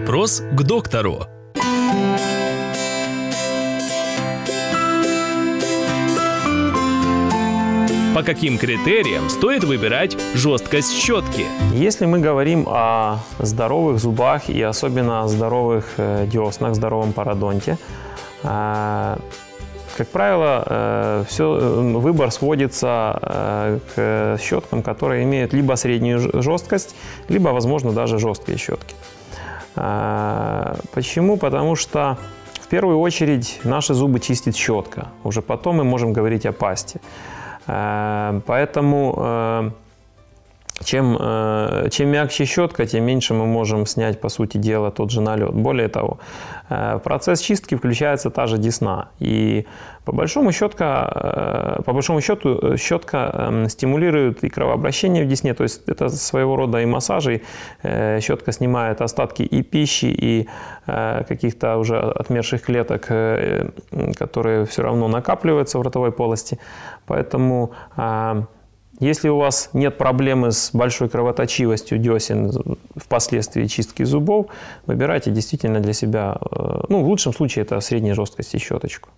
Вопрос к доктору. По каким критериям стоит выбирать жесткость щетки? Если мы говорим о здоровых зубах и особенно о здоровых э, деснах, здоровом пародонте, э, как правило, э, все, выбор сводится к щеткам, которые имеют либо среднюю жесткость, либо, возможно, даже жесткие щетки. Почему? Потому что в первую очередь наши зубы чистит щетка. Уже потом мы можем говорить о пасте. Э, поэтому э, чем, э, чем мягче щетка, тем меньше мы можем снять, по сути дела, тот же налет. Более того, в процесс чистки включается та же десна. И по большому, щетка, по большому счету щетка эм, стимулирует и кровообращение в десне, то есть это своего рода и массажи. Щетка снимает остатки и пищи, и каких-то уже отмерших клеток, которые все равно накапливаются в ротовой полости. Поэтому если у вас нет проблемы с большой кровоточивостью десен впоследствии чистки зубов, выбирайте действительно для себя, э, ну, в лучшем случае это средней жесткости щеточку.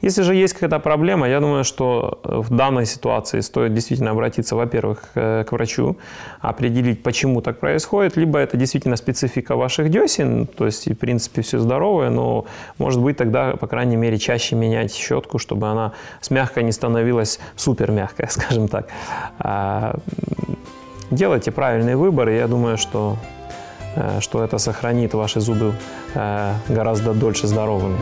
Если же есть какая-то проблема, я думаю, что э, в данной ситуации стоит действительно обратиться, во-первых, к врачу, определить, почему так происходит, либо это действительно специфика ваших десен, то есть, в принципе, все здоровое, но, может быть, тогда, по крайней мере, чаще менять щетку, чтобы она с мягкой не становилась супер мягкой, скажем так. А, делайте правильный выбор, и я думаю, что э, что это сохранит ваши зубы э, гораздо дольше здоровыми.